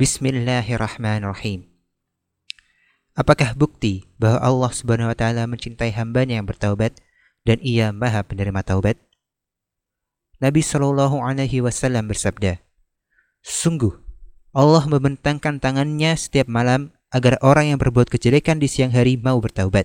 Bismillahirrahmanirrahim. Apakah bukti bahwa Allah Subhanahu wa taala mencintai hambanya yang bertaubat dan ia Maha penerima taubat? Nabi Shallallahu alaihi wasallam bersabda, "Sungguh Allah membentangkan tangannya setiap malam agar orang yang berbuat kejelekan di siang hari mau bertaubat.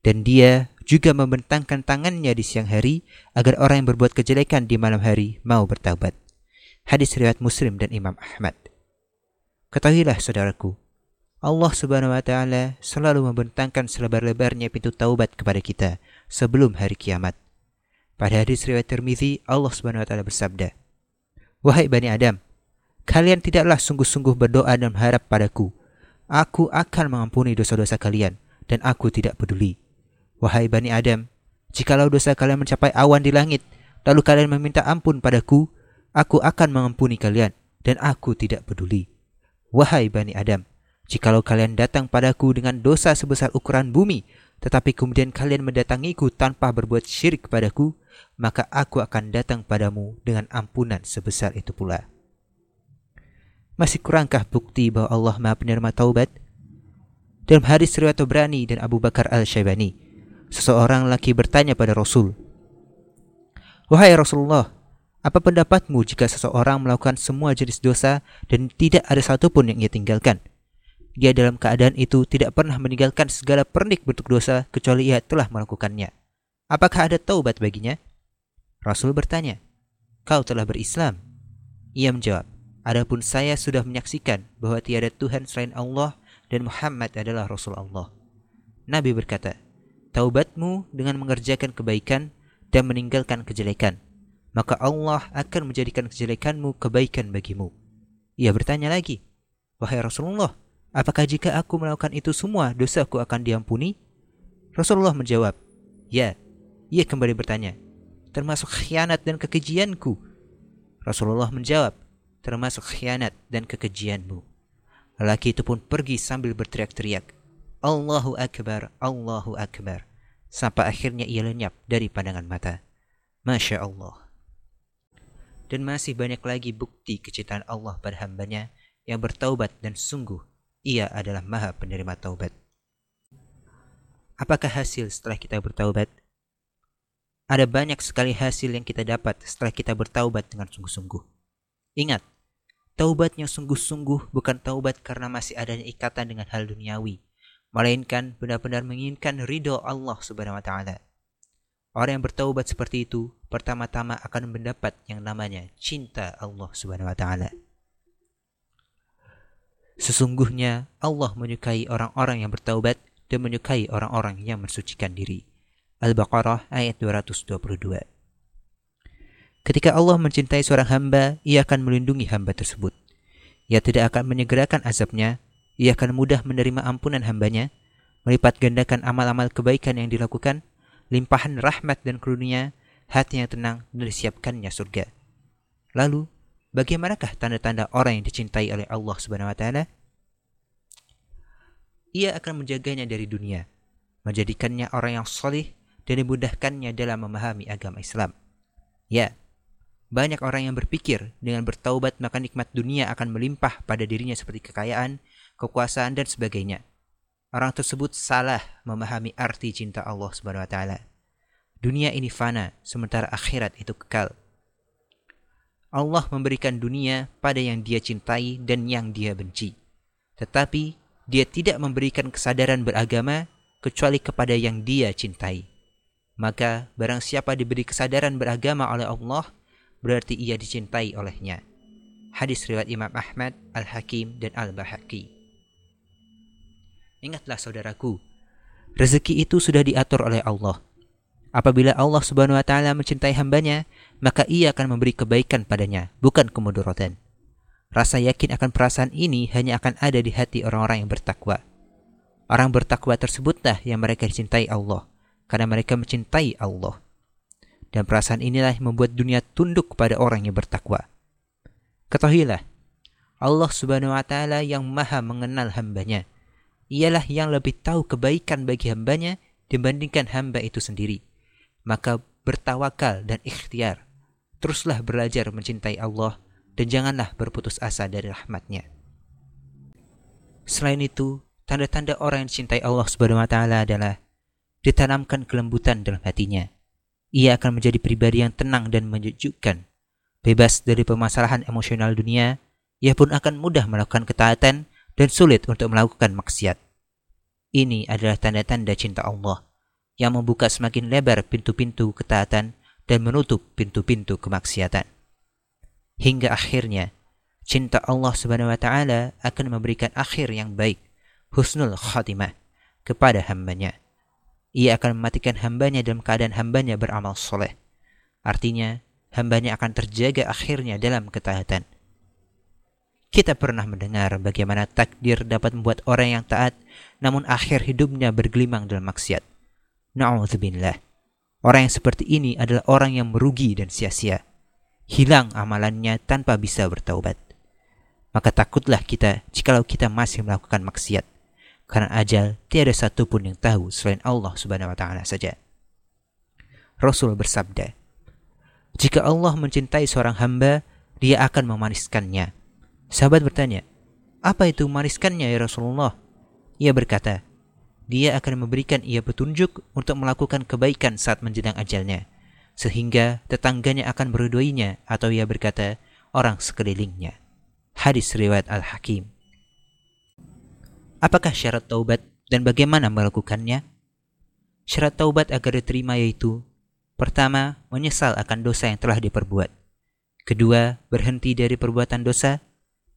Dan dia juga membentangkan tangannya di siang hari agar orang yang berbuat kejelekan di malam hari mau bertaubat." Hadis riwayat Muslim dan Imam Ahmad. Ketahuilah saudaraku, Allah Subhanahu wa taala selalu membentangkan selebar-lebarnya pintu taubat kepada kita sebelum hari kiamat. Pada hadis riwayat Tirmizi, Allah Subhanahu wa taala bersabda, "Wahai Bani Adam, kalian tidaklah sungguh-sungguh berdoa dan berharap padaku. Aku akan mengampuni dosa-dosa kalian dan aku tidak peduli. Wahai Bani Adam, jikalau dosa kalian mencapai awan di langit, lalu kalian meminta ampun padaku, aku akan mengampuni kalian dan aku tidak peduli." Wahai Bani Adam, jikalau kalian datang padaku dengan dosa sebesar ukuran bumi, tetapi kemudian kalian mendatangiku tanpa berbuat syirik kepadaku, maka aku akan datang padamu dengan ampunan sebesar itu pula. Masih kurangkah bukti bahwa Allah Maha Penerima Taubat? Dalam hadis riwayat Tobrani dan Abu Bakar Al-Syaibani, seseorang laki bertanya pada Rasul, Wahai Rasulullah, apa pendapatmu jika seseorang melakukan semua jenis dosa dan tidak ada satupun yang ia tinggalkan? Dia dalam keadaan itu tidak pernah meninggalkan segala pernik bentuk dosa kecuali ia telah melakukannya. Apakah ada taubat baginya? Rasul bertanya, Kau telah berislam? Ia menjawab, Adapun saya sudah menyaksikan bahwa tiada Tuhan selain Allah dan Muhammad adalah Rasul Allah. Nabi berkata, Taubatmu dengan mengerjakan kebaikan dan meninggalkan kejelekan maka Allah akan menjadikan kejelekanmu kebaikan bagimu. Ia bertanya lagi, Wahai Rasulullah, apakah jika aku melakukan itu semua, dosaku akan diampuni? Rasulullah menjawab, Ya. Ia kembali bertanya, termasuk khianat dan kekejianku. Rasulullah menjawab, termasuk khianat dan kekejianmu. Lelaki itu pun pergi sambil berteriak-teriak, Allahu Akbar, Allahu Akbar. Sampai akhirnya ia lenyap dari pandangan mata. Masya Allah. Dan masih banyak lagi bukti kecintaan Allah pada hambanya yang bertaubat dan sungguh ia adalah maha penerima taubat. Apakah hasil setelah kita bertaubat? Ada banyak sekali hasil yang kita dapat setelah kita bertaubat dengan sungguh-sungguh. Ingat, taubatnya sungguh-sungguh bukan taubat karena masih adanya ikatan dengan hal duniawi, melainkan benar-benar menginginkan ridho Allah Subhanahu wa taala. Orang yang bertaubat seperti itu pertama-tama akan mendapat yang namanya cinta Allah Subhanahu wa taala. Sesungguhnya Allah menyukai orang-orang yang bertaubat dan menyukai orang-orang yang mensucikan diri. Al-Baqarah ayat 222. Ketika Allah mencintai seorang hamba, ia akan melindungi hamba tersebut. Ia tidak akan menyegerakan azabnya, ia akan mudah menerima ampunan hambanya, melipat gandakan amal-amal kebaikan yang dilakukan, limpahan rahmat dan karunia, hati yang tenang dan disiapkannya surga. Lalu, bagaimanakah tanda-tanda orang yang dicintai oleh Allah Subhanahu wa taala? Ia akan menjaganya dari dunia, menjadikannya orang yang solih dan dimudahkannya dalam memahami agama Islam. Ya, banyak orang yang berpikir dengan bertaubat maka nikmat dunia akan melimpah pada dirinya seperti kekayaan, kekuasaan, dan sebagainya. Orang tersebut salah memahami arti cinta Allah Subhanahu wa taala. Dunia ini fana, sementara akhirat itu kekal. Allah memberikan dunia pada yang dia cintai dan yang dia benci. Tetapi dia tidak memberikan kesadaran beragama kecuali kepada yang dia cintai. Maka barang siapa diberi kesadaran beragama oleh Allah, berarti ia dicintai olehnya. Hadis riwayat Imam Ahmad, Al-Hakim, dan Al-Bahaki. Ingatlah saudaraku, rezeki itu sudah diatur oleh Allah. Apabila Allah Subhanahu wa taala mencintai hambanya, maka ia akan memberi kebaikan padanya, bukan kemudaratan. Rasa yakin akan perasaan ini hanya akan ada di hati orang-orang yang bertakwa. Orang bertakwa tersebutlah yang mereka dicintai Allah, karena mereka mencintai Allah. Dan perasaan inilah yang membuat dunia tunduk kepada orang yang bertakwa. Ketahuilah, Allah Subhanahu wa taala yang Maha mengenal hambanya ialah yang lebih tahu kebaikan bagi hambanya dibandingkan hamba itu sendiri. Maka bertawakal dan ikhtiar. Teruslah belajar mencintai Allah dan janganlah berputus asa dari rahmatnya. Selain itu, tanda-tanda orang yang dicintai Allah Subhanahu wa taala adalah ditanamkan kelembutan dalam hatinya. Ia akan menjadi pribadi yang tenang dan menyejukkan. Bebas dari permasalahan emosional dunia, ia pun akan mudah melakukan ketaatan dan sulit untuk melakukan maksiat. Ini adalah tanda-tanda cinta Allah yang membuka semakin lebar pintu-pintu ketaatan dan menutup pintu-pintu kemaksiatan. Hingga akhirnya, cinta Allah Subhanahu wa taala akan memberikan akhir yang baik, husnul khatimah kepada hambanya. Ia akan mematikan hambanya dalam keadaan hambanya beramal soleh. Artinya, hambanya akan terjaga akhirnya dalam ketaatan. Kita pernah mendengar bagaimana takdir dapat membuat orang yang taat, namun akhir hidupnya bergelimang dalam maksiat. Na'udzubillah. Orang yang seperti ini adalah orang yang merugi dan sia-sia. Hilang amalannya tanpa bisa bertaubat. Maka takutlah kita jikalau kita masih melakukan maksiat. Karena ajal tiada satupun yang tahu selain Allah subhanahu wa ta'ala saja. Rasul bersabda, Jika Allah mencintai seorang hamba, dia akan memaniskannya. Sahabat bertanya, apa itu memaniskannya ya Rasulullah? Ia berkata, dia akan memberikan ia petunjuk untuk melakukan kebaikan saat menjelang ajalnya, sehingga tetangganya akan meridhoinya atau ia berkata orang sekelilingnya. Hadis riwayat Al-Hakim. Apakah syarat taubat dan bagaimana melakukannya? Syarat taubat agar diterima yaitu Pertama, menyesal akan dosa yang telah diperbuat. Kedua, berhenti dari perbuatan dosa.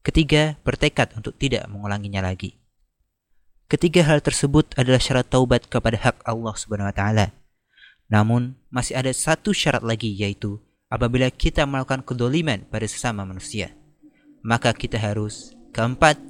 Ketiga, bertekad untuk tidak mengulanginya lagi. Ketiga hal tersebut adalah syarat taubat kepada hak Allah Subhanahu wa taala. Namun, masih ada satu syarat lagi yaitu apabila kita melakukan kedoliman pada sesama manusia. Maka kita harus keempat,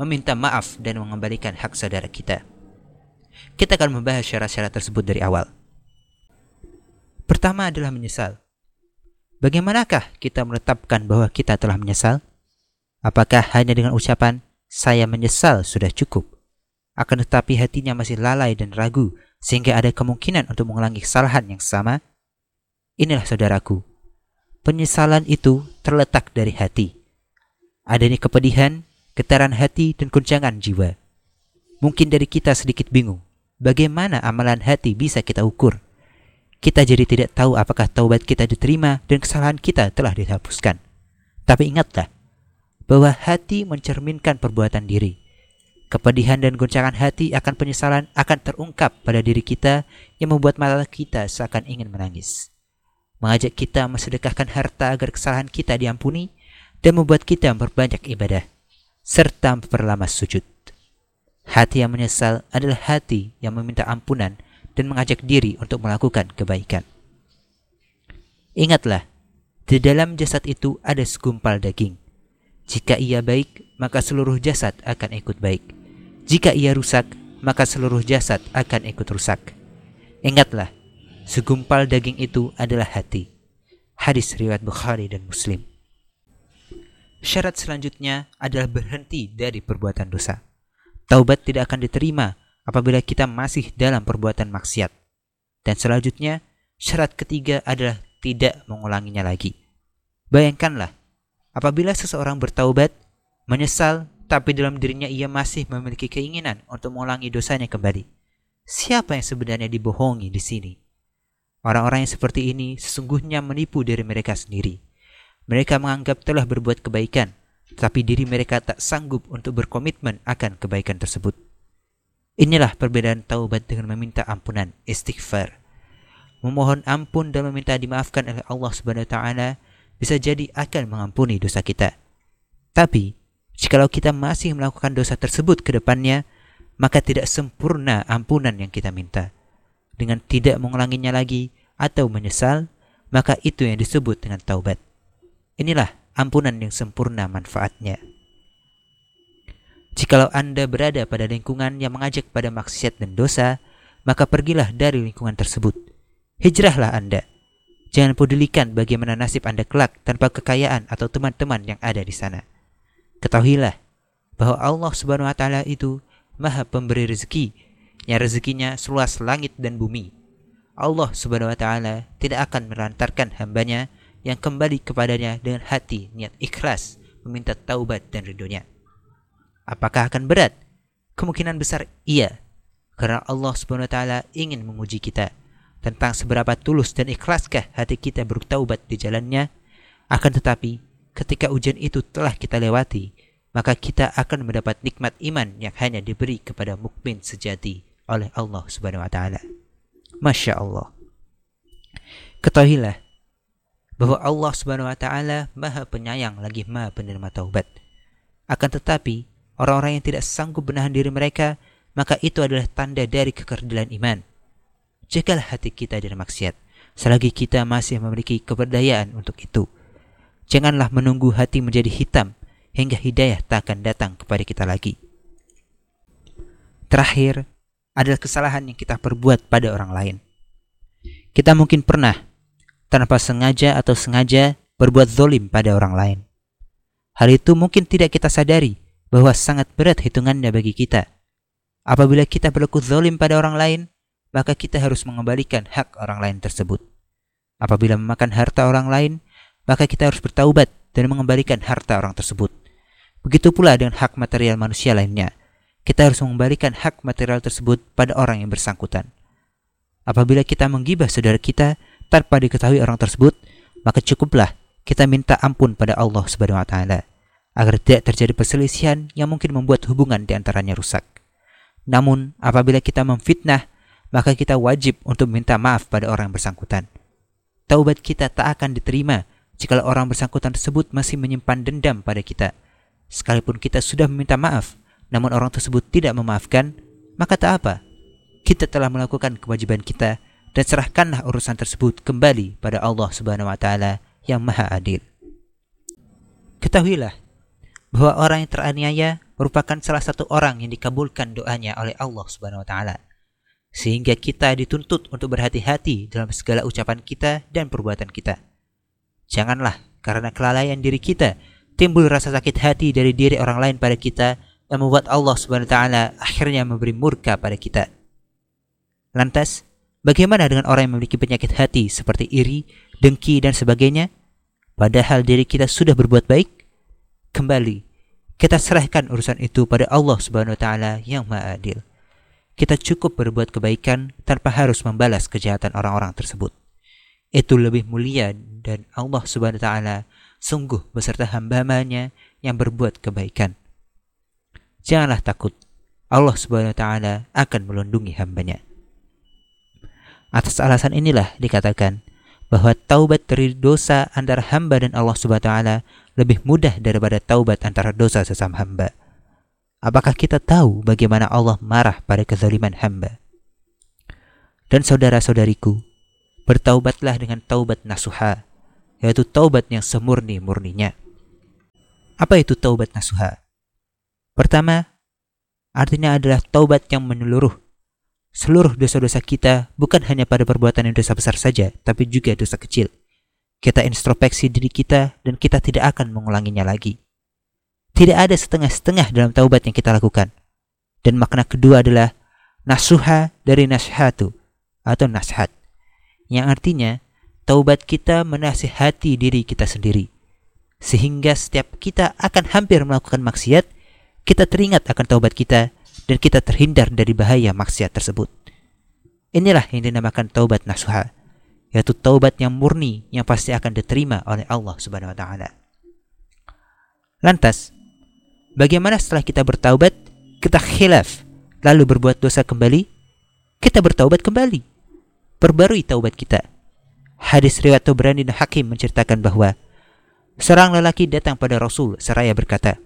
meminta maaf dan mengembalikan hak saudara kita. Kita akan membahas syarat-syarat tersebut dari awal. Pertama adalah menyesal. Bagaimanakah kita menetapkan bahwa kita telah menyesal? Apakah hanya dengan ucapan "saya menyesal" sudah cukup? Akan tetapi hatinya masih lalai dan ragu sehingga ada kemungkinan untuk mengulangi kesalahan yang sama? Inilah saudaraku, penyesalan itu terletak dari hati. Adanya kepedihan, getaran hati, dan guncangan jiwa. Mungkin dari kita sedikit bingung, bagaimana amalan hati bisa kita ukur? Kita jadi tidak tahu apakah taubat kita diterima dan kesalahan kita telah dihapuskan. Tapi ingatlah, bahwa hati mencerminkan perbuatan diri Kepedihan dan goncangan hati akan penyesalan akan terungkap pada diri kita yang membuat mata kita seakan ingin menangis. Mengajak kita mensedekahkan harta agar kesalahan kita diampuni dan membuat kita memperbanyak ibadah serta memperlama sujud. Hati yang menyesal adalah hati yang meminta ampunan dan mengajak diri untuk melakukan kebaikan. Ingatlah, di dalam jasad itu ada segumpal daging. Jika ia baik, maka seluruh jasad akan ikut baik. Jika ia rusak, maka seluruh jasad akan ikut rusak. Ingatlah, segumpal daging itu adalah hati. Hadis riwayat Bukhari dan Muslim. Syarat selanjutnya adalah berhenti dari perbuatan dosa. Taubat tidak akan diterima apabila kita masih dalam perbuatan maksiat. Dan selanjutnya, syarat ketiga adalah tidak mengulanginya lagi. Bayangkanlah, apabila seseorang bertaubat, menyesal tapi dalam dirinya ia masih memiliki keinginan untuk mengulangi dosanya kembali. Siapa yang sebenarnya dibohongi di sini? Orang-orang yang seperti ini sesungguhnya menipu diri mereka sendiri. Mereka menganggap telah berbuat kebaikan, tapi diri mereka tak sanggup untuk berkomitmen akan kebaikan tersebut. Inilah perbedaan taubat dengan meminta ampunan, istighfar. Memohon ampun dan meminta dimaafkan oleh Allah Subhanahu wa taala bisa jadi akan mengampuni dosa kita. Tapi Jikalau kita masih melakukan dosa tersebut ke depannya, maka tidak sempurna ampunan yang kita minta. Dengan tidak mengulanginya lagi atau menyesal, maka itu yang disebut dengan taubat. Inilah ampunan yang sempurna manfaatnya. Jikalau Anda berada pada lingkungan yang mengajak pada maksiat dan dosa, maka pergilah dari lingkungan tersebut. Hijrahlah Anda. Jangan pedulikan bagaimana nasib Anda kelak tanpa kekayaan atau teman-teman yang ada di sana. Ketahuilah bahwa Allah Subhanahu wa taala itu Maha Pemberi rezeki, yang rezekinya seluas langit dan bumi. Allah Subhanahu wa taala tidak akan melantarkan hambanya yang kembali kepadanya dengan hati niat ikhlas meminta taubat dan ridhonya. Apakah akan berat Kemungkinan besar iya, karena Allah Subhanahu wa taala ingin menguji kita tentang seberapa tulus dan ikhlaskah hati kita bertaubat di jalannya. Akan tetapi, ketika ujian itu telah kita lewati, maka kita akan mendapat nikmat iman yang hanya diberi kepada mukmin sejati oleh Allah Subhanahu wa taala. Masya Allah. Ketahuilah bahwa Allah Subhanahu wa taala Maha Penyayang lagi Maha Penerima Taubat. Akan tetapi, orang-orang yang tidak sanggup menahan diri mereka, maka itu adalah tanda dari kekerdilan iman. Jagalah hati kita dari maksiat, selagi kita masih memiliki keberdayaan untuk itu. Janganlah menunggu hati menjadi hitam hingga hidayah tak akan datang kepada kita lagi. Terakhir, adalah kesalahan yang kita perbuat pada orang lain. Kita mungkin pernah, tanpa sengaja atau sengaja, berbuat zolim pada orang lain. Hal itu mungkin tidak kita sadari bahwa sangat berat hitungannya bagi kita. Apabila kita berlaku zolim pada orang lain, maka kita harus mengembalikan hak orang lain tersebut. Apabila memakan harta orang lain, maka kita harus bertaubat dan mengembalikan harta orang tersebut. Begitu pula dengan hak material manusia lainnya kita harus mengembalikan hak material tersebut pada orang yang bersangkutan. Apabila kita menggibah saudara kita tanpa diketahui orang tersebut, maka cukuplah kita minta ampun pada Allah Subhanahu wa taala agar tidak terjadi perselisihan yang mungkin membuat hubungan di antaranya rusak. Namun, apabila kita memfitnah, maka kita wajib untuk minta maaf pada orang yang bersangkutan. Taubat kita tak akan diterima jika orang bersangkutan tersebut masih menyimpan dendam pada kita. Sekalipun kita sudah meminta maaf, namun orang tersebut tidak memaafkan, maka tak apa. Kita telah melakukan kewajiban kita dan serahkanlah urusan tersebut kembali pada Allah Subhanahu wa taala yang Maha Adil. Ketahuilah bahwa orang yang teraniaya merupakan salah satu orang yang dikabulkan doanya oleh Allah Subhanahu wa taala. Sehingga kita dituntut untuk berhati-hati dalam segala ucapan kita dan perbuatan kita. Janganlah karena kelalaian diri kita timbul rasa sakit hati dari diri orang lain pada kita yang membuat Allah Subhanahu akhirnya memberi murka pada kita. Lantas, bagaimana dengan orang yang memiliki penyakit hati seperti iri, dengki dan sebagainya? Padahal diri kita sudah berbuat baik? Kembali, kita serahkan urusan itu pada Allah Subhanahu yang Maha Adil. Kita cukup berbuat kebaikan tanpa harus membalas kejahatan orang-orang tersebut. Itu lebih mulia dan Allah Subhanahu wa taala sungguh beserta hamba-hambanya yang berbuat kebaikan. Janganlah takut. Allah Subhanahu wa taala akan melindungi hambanya. Atas alasan inilah dikatakan bahwa taubat dari dosa antara hamba dan Allah Subhanahu wa taala lebih mudah daripada taubat antara dosa sesama hamba. Apakah kita tahu bagaimana Allah marah pada kezaliman hamba? Dan saudara-saudariku, bertaubatlah dengan taubat nasuha, yaitu taubat yang semurni-murninya. Apa itu taubat nasuha? Pertama, artinya adalah taubat yang menyeluruh. Seluruh dosa-dosa kita bukan hanya pada perbuatan yang dosa besar saja, tapi juga dosa kecil. Kita introspeksi diri kita dan kita tidak akan mengulanginya lagi. Tidak ada setengah-setengah dalam taubat yang kita lakukan. Dan makna kedua adalah nasuha dari nashatu atau nashat. Yang artinya taubat kita menasihati diri kita sendiri. Sehingga setiap kita akan hampir melakukan maksiat, kita teringat akan taubat kita dan kita terhindar dari bahaya maksiat tersebut. Inilah yang dinamakan taubat nasuha, yaitu taubat yang murni yang pasti akan diterima oleh Allah Subhanahu wa taala. Lantas, bagaimana setelah kita bertaubat, kita khilaf, lalu berbuat dosa kembali? Kita bertaubat kembali. Perbarui taubat kita. Hadis riwayat Tabrani dan Hakim menceritakan bahwa seorang lelaki datang pada Rasul seraya berkata,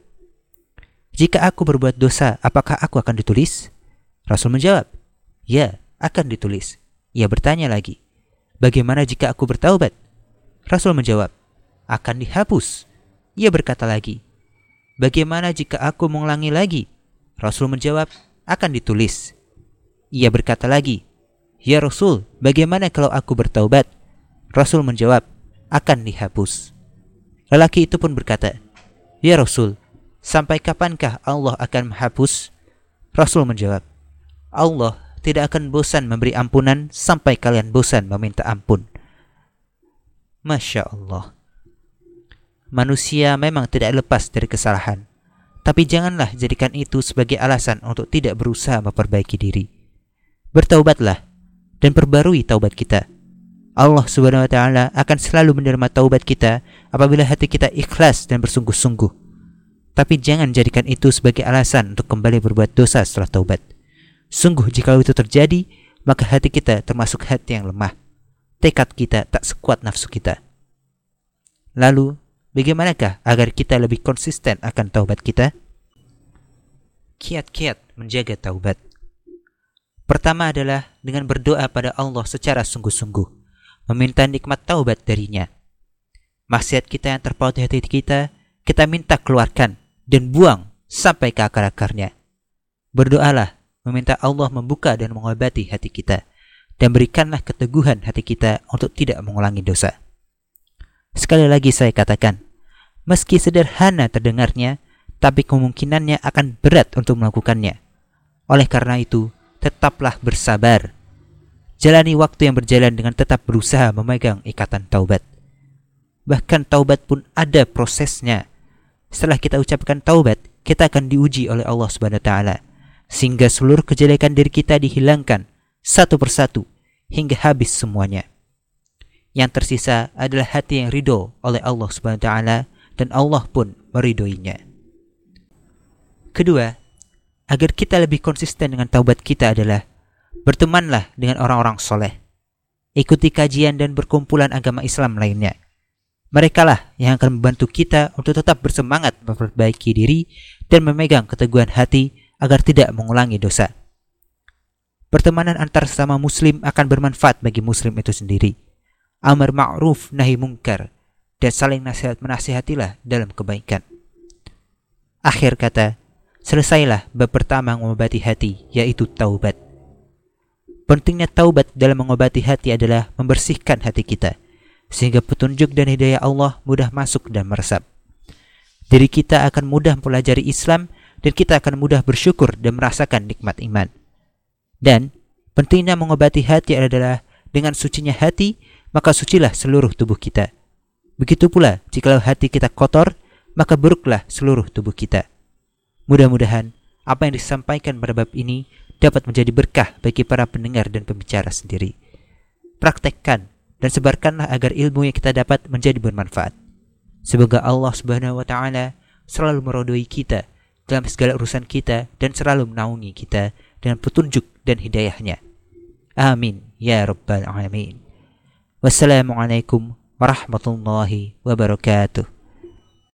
jika aku berbuat dosa, apakah aku akan ditulis? Rasul menjawab, Ya, akan ditulis. Ia bertanya lagi, Bagaimana jika aku bertaubat? Rasul menjawab, Akan dihapus. Ia berkata lagi, Bagaimana jika aku mengulangi lagi? Rasul menjawab, Akan ditulis. Ia berkata lagi, Ya Rasul, bagaimana kalau aku bertaubat? Rasul menjawab, Akan dihapus. Lelaki itu pun berkata, Ya Rasul, Sampai kapankah Allah akan menghapus? Rasul menjawab, Allah tidak akan bosan memberi ampunan sampai kalian bosan meminta ampun. Masya Allah. Manusia memang tidak lepas dari kesalahan. Tapi janganlah jadikan itu sebagai alasan untuk tidak berusaha memperbaiki diri. Bertaubatlah dan perbarui taubat kita. Allah Subhanahu wa taala akan selalu menerima taubat kita apabila hati kita ikhlas dan bersungguh-sungguh. Tapi jangan jadikan itu sebagai alasan untuk kembali berbuat dosa setelah taubat. Sungguh jika itu terjadi, maka hati kita termasuk hati yang lemah. Tekad kita tak sekuat nafsu kita. Lalu, bagaimanakah agar kita lebih konsisten akan taubat kita? Kiat-kiat menjaga taubat. Pertama adalah dengan berdoa pada Allah secara sungguh-sungguh, meminta nikmat taubat darinya. Maksiat kita yang terpaut di hati kita, kita minta keluarkan dan buang sampai ke akar-akarnya. Berdoalah, meminta Allah membuka dan mengobati hati kita, dan berikanlah keteguhan hati kita untuk tidak mengulangi dosa. Sekali lagi saya katakan, meski sederhana terdengarnya, tapi kemungkinannya akan berat untuk melakukannya. Oleh karena itu, tetaplah bersabar. Jalani waktu yang berjalan dengan tetap berusaha memegang ikatan taubat. Bahkan taubat pun ada prosesnya. Setelah kita ucapkan taubat, kita akan diuji oleh Allah Subhanahu taala sehingga seluruh kejelekan diri kita dihilangkan satu persatu hingga habis semuanya. Yang tersisa adalah hati yang ridho oleh Allah Subhanahu taala dan Allah pun meridoinya. Kedua, agar kita lebih konsisten dengan taubat kita adalah bertemanlah dengan orang-orang soleh. Ikuti kajian dan berkumpulan agama Islam lainnya. Mereka lah yang akan membantu kita untuk tetap bersemangat memperbaiki diri dan memegang keteguhan hati agar tidak mengulangi dosa. Pertemanan antar sesama muslim akan bermanfaat bagi muslim itu sendiri amar ma'ruf nahi mungkar dan saling nasihat menasihatilah dalam kebaikan. Akhir kata, selesailah bab pertama mengobati hati, yaitu taubat. Pentingnya taubat dalam mengobati hati adalah membersihkan hati kita, sehingga petunjuk dan hidayah Allah mudah masuk dan meresap. Diri kita akan mudah mempelajari Islam dan kita akan mudah bersyukur dan merasakan nikmat iman. Dan pentingnya mengobati hati adalah dengan sucinya hati maka sucilah seluruh tubuh kita. Begitu pula, jikalau hati kita kotor, maka buruklah seluruh tubuh kita. Mudah-mudahan apa yang disampaikan pada bab ini dapat menjadi berkah bagi para pendengar dan pembicara sendiri. Praktekkan dan sebarkanlah agar ilmu yang kita dapat menjadi bermanfaat. Semoga Allah Subhanahu wa taala selalu merodoi kita dalam segala urusan kita dan selalu menaungi kita dengan petunjuk dan hidayahnya. Amin ya rabbal alamin. Wassalamualaikum warahmatullahi wabarakatuh.